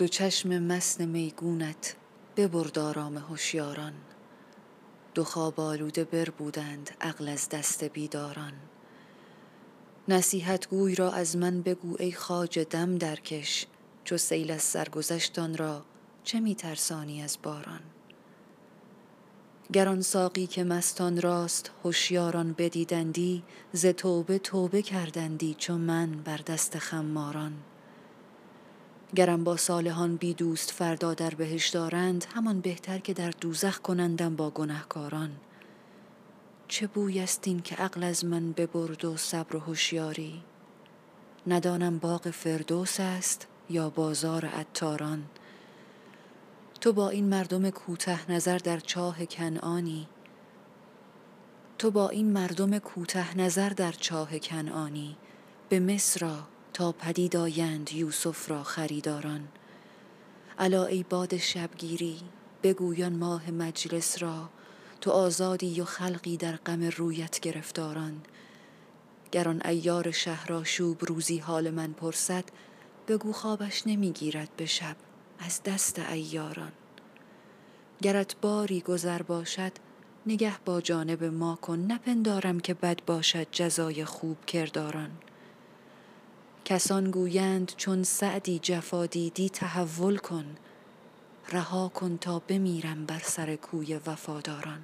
دو چشم مست میگونت ببرد آرام هوشیاران. دو خواب آلوده بربودند عقل از دست بیداران. نصیحت گوی را از من بگو ای خواجه دم درکش چو سیل از سر گذشت آن را چه می ترسانی از باران؟ گر آن ساقی که مستان راست هوشیاران بدیدندی ز توبه توبه کردندی چو من بر دست خماران. گرم با صالحان بی دوست فردا در بهشت دارند همان بهتر که در دوزخ کنندم با گنهکاران. چه بوی است این که عقل از من ببرد و صبر و هوشیاری؟ ندانم باغ فردوس است یا بازار عطاران. تو با این مردم کوته نظر در چاه کنعانی. تو با این مردم کوته نظر در چاه کنعانی. به مصر تا پدید آیند یوسف را خریداران. الا ای باد شبگیری بگویان ماه مجلس را تو آزادی و خلقی در غم رویت گرفتاران. گر آن عیار شهرآشوب روزی حال من پرسد بگو خوابش نمی‌گیرد به شب از دست عیاران گرت باری گذر باشد نگه با جانب ما کن نپندارم که بد باشد جزای خوب کرداران. کسان گویند چون سعدی جفا دیدی تحول کن رها کن تا بمیرم بر سر کوی وفاداران.